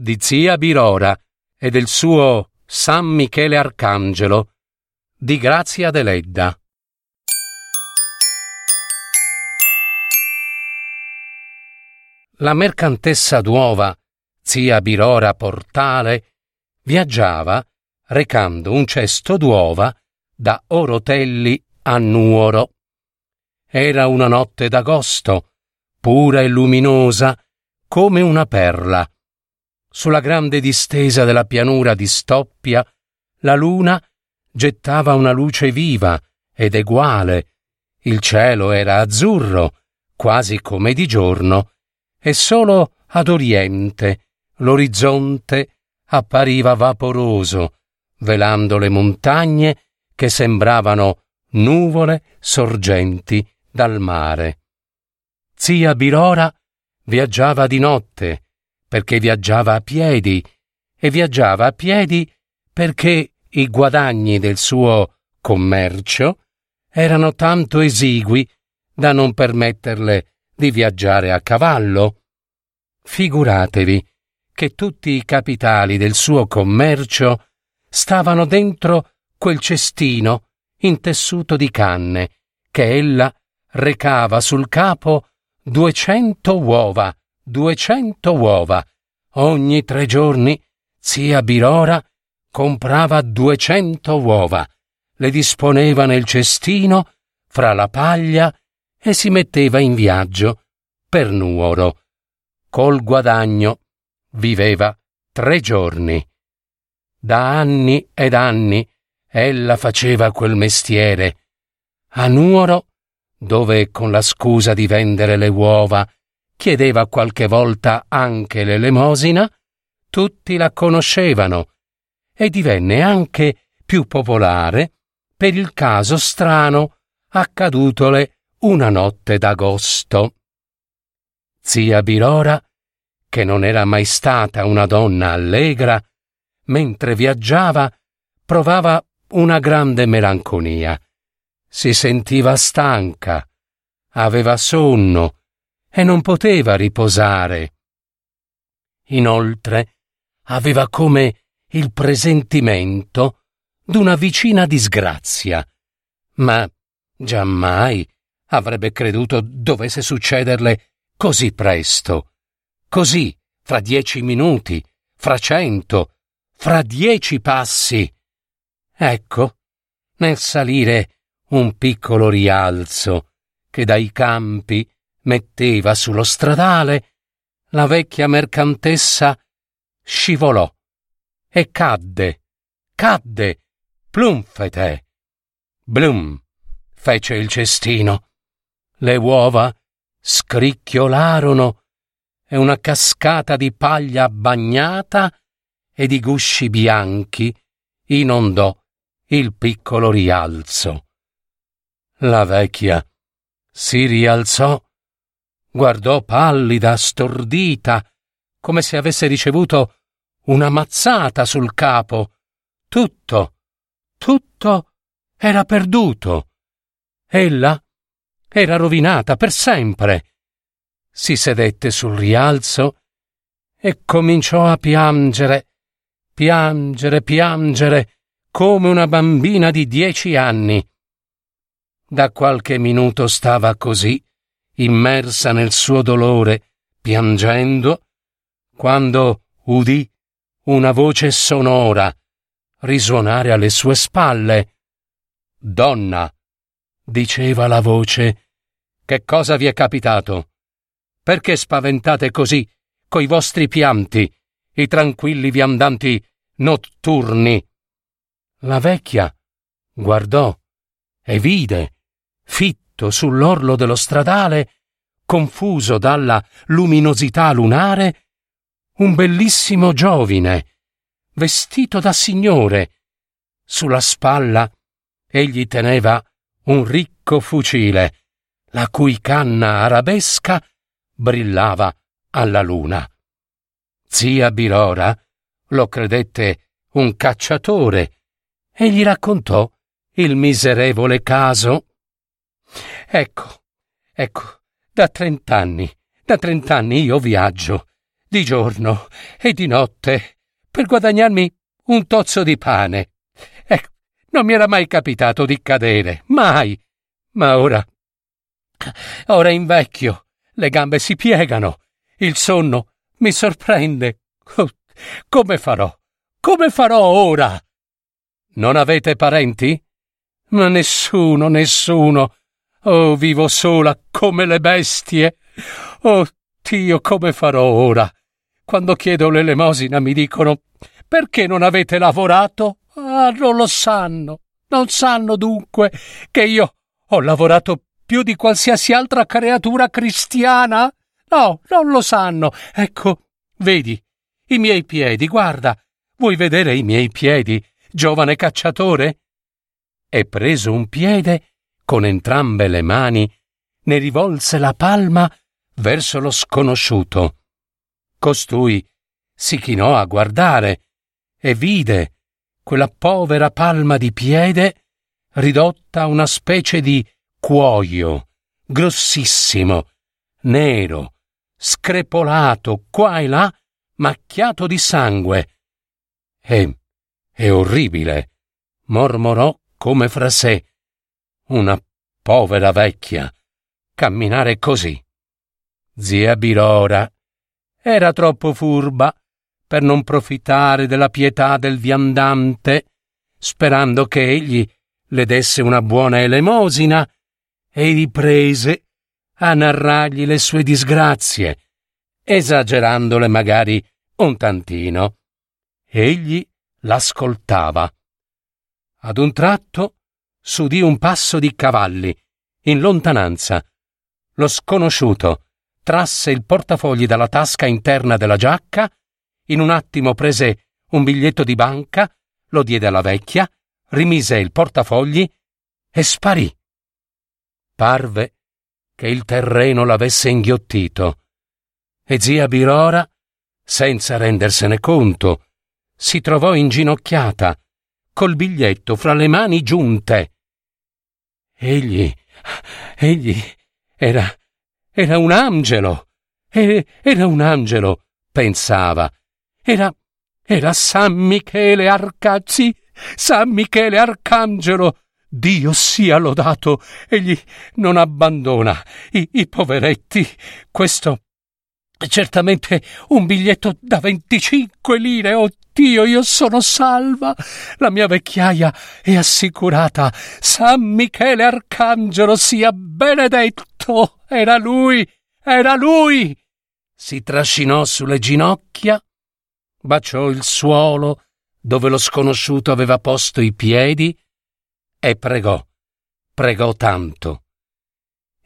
di zia Birora e del suo San Michele Arcangelo di Grazia Deledda. La mercantessa d'uova, zia Birora Portale, viaggiava recando un cesto d'uova da Orotelli a Nuoro. Era una notte d'agosto, pura e luminosa come una perla. Sulla grande distesa della pianura di Stoppia, la luna gettava una luce viva ed eguale. Il cielo era azzurro, quasi come di giorno, e solo ad oriente l'orizzonte appariva vaporoso, velando le montagne che sembravano nuvole sorgenti dal mare. Zia Birora viaggiava di notte, perché viaggiava a piedi, e viaggiava a piedi perché i guadagni del suo commercio erano tanto esigui da non permetterle di viaggiare a cavallo. Figuratevi che tutti i capitali del suo commercio stavano dentro quel cestino in tessuto di canne che ella recava sul capo duecento uova, duecento uova. Ogni tre giorni zia Birora comprava duecento uova, le disponeva nel cestino fra la paglia e si metteva in viaggio per Nuoro. Col guadagno viveva tre giorni. Da anni ed anni ella faceva quel mestiere. A Nuoro dove con la scusa di vendere le uova chiedeva qualche volta anche l'elemosina, tutti la conoscevano e divenne anche più popolare per il caso strano accadutole una notte d'agosto. Zia Birora, che non era mai stata una donna allegra, mentre viaggiava provava una grande melanconia si sentiva stanca, aveva sonno e non poteva riposare. Inoltre aveva come il presentimento d'una vicina disgrazia, ma giammai avrebbe creduto dovesse succederle così presto, così, fra dieci minuti, fra cento, fra dieci passi. Ecco, nel salire un piccolo rialzo che dai campi metteva sullo stradale, la vecchia mercantessa scivolò e cadde, cadde, plumfete. Blum fece il cestino. Le uova scricchiolarono e una cascata di paglia bagnata e di gusci bianchi inondò il piccolo rialzo. La vecchia si rialzò, guardò pallida, stordita, come se avesse ricevuto una mazzata sul capo. Tutto, tutto era perduto. Ella era rovinata per sempre. Si sedette sul rialzo e cominciò a piangere, piangere, piangere, come una bambina di dieci anni. Da qualche minuto stava così, immersa nel suo dolore, piangendo, quando udì una voce sonora risuonare alle sue spalle. Donna, diceva la voce, che cosa vi è capitato? Perché spaventate così coi vostri pianti, i tranquilli viandanti notturni? La vecchia guardò e vide fitto sull'orlo dello stradale, confuso dalla luminosità lunare, un bellissimo giovine vestito da signore. Sulla spalla egli teneva un ricco fucile, la cui canna arabesca brillava alla luna. Zia Birora lo credette un cacciatore e gli raccontò il miserevole caso. Ecco, ecco, da trent'anni, da trent'anni io viaggio, di giorno e di notte, per guadagnarmi un tozzo di pane. Ecco, non mi era mai capitato di cadere, mai. Ma ora. Ora invecchio, le gambe si piegano, il sonno mi sorprende. Oh, come farò? Come farò ora? Non avete parenti? Ma nessuno, nessuno. Oh, vivo sola come le bestie. Oh, Dio, come farò ora? Quando chiedo l'elemosina mi dicono perché non avete lavorato? Ah, non lo sanno. Non sanno dunque che io ho lavorato più di qualsiasi altra creatura cristiana? No, non lo sanno. Ecco, vedi, i miei piedi, guarda. Vuoi vedere i miei piedi, giovane cacciatore? E preso un piede, con entrambe le mani, ne rivolse la palma verso lo sconosciuto. Costui si chinò a guardare e vide quella povera palma di piede ridotta a una specie di cuoio, grossissimo, nero, screpolato qua e là, macchiato di sangue. È, è orribile, mormorò come fra sé. Una povera vecchia. Camminare così. Zia Birora era troppo furba per non profittare della pietà del viandante, sperando che egli le desse una buona elemosina, e riprese a narrargli le sue disgrazie, esagerandole magari un tantino. Egli l'ascoltava. Ad un tratto s'udì un passo di cavalli, in lontananza. Lo sconosciuto trasse il portafogli dalla tasca interna della giacca, in un attimo prese un biglietto di banca, lo diede alla vecchia, rimise il portafogli e sparì. Parve che il terreno l'avesse inghiottito e zia Birora, senza rendersene conto, si trovò inginocchiata, col biglietto fra le mani giunte. Egli, egli era era un angelo. Era un angelo, pensava. Era. era San Michele Arcazzi, San Michele Arcangelo. Dio sia lodato, egli non abbandona i, i poveretti. Questo certamente un biglietto da venticinque lire. Oh Dio, io sono salva. La mia vecchiaia è assicurata. San Michele Arcangelo sia benedetto. Era lui! Era lui! Si trascinò sulle ginocchia, baciò il suolo dove lo sconosciuto aveva posto i piedi e pregò, pregò tanto.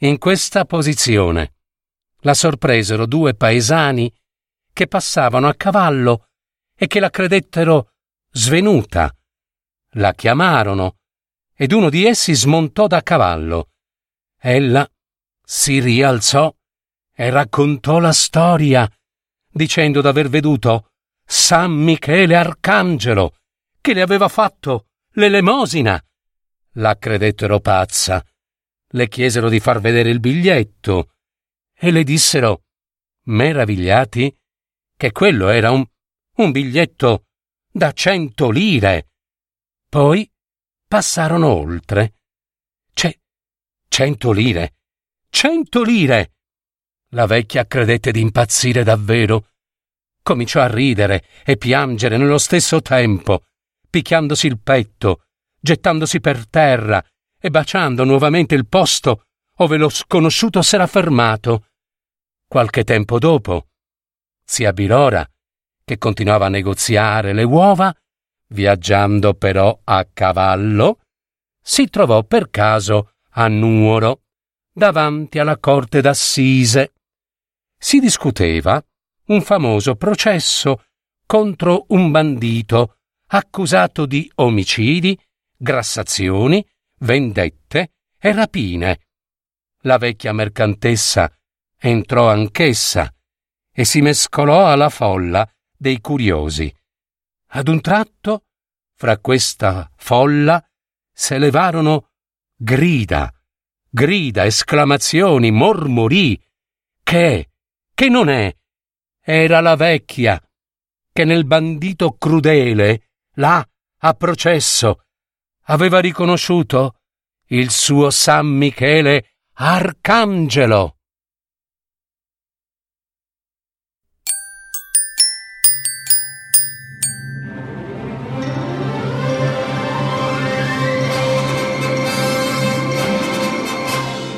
In questa posizione la sorpresero due paesani che passavano a cavallo e che la credettero svenuta. La chiamarono ed uno di essi smontò da cavallo. Ella si rialzò e raccontò la storia, dicendo d'aver veduto San Michele Arcangelo, che le aveva fatto l'elemosina. La credettero pazza, le chiesero di far vedere il biglietto e le dissero, meravigliati, che quello era un, un biglietto da cento lire. Poi passarono oltre. C'è cento lire Cento lire! La vecchia credette di impazzire davvero. Cominciò a ridere e piangere nello stesso tempo, picchiandosi il petto, gettandosi per terra e baciando nuovamente il posto ove lo sconosciuto s'era fermato. Qualche tempo dopo, zia Birora, che continuava a negoziare le uova, viaggiando però a cavallo, si trovò per caso a Nuoro davanti alla corte d'assise. Si discuteva un famoso processo contro un bandito accusato di omicidi, grassazioni, vendette e rapine. La vecchia mercantessa entrò anch'essa e si mescolò alla folla dei curiosi. Ad un tratto, fra questa folla, s'elevarono grida, grida, esclamazioni, mormorì. Che? Che non è? Era la vecchia, che nel bandito crudele, là, a processo, aveva riconosciuto il suo San Michele Arcangelo.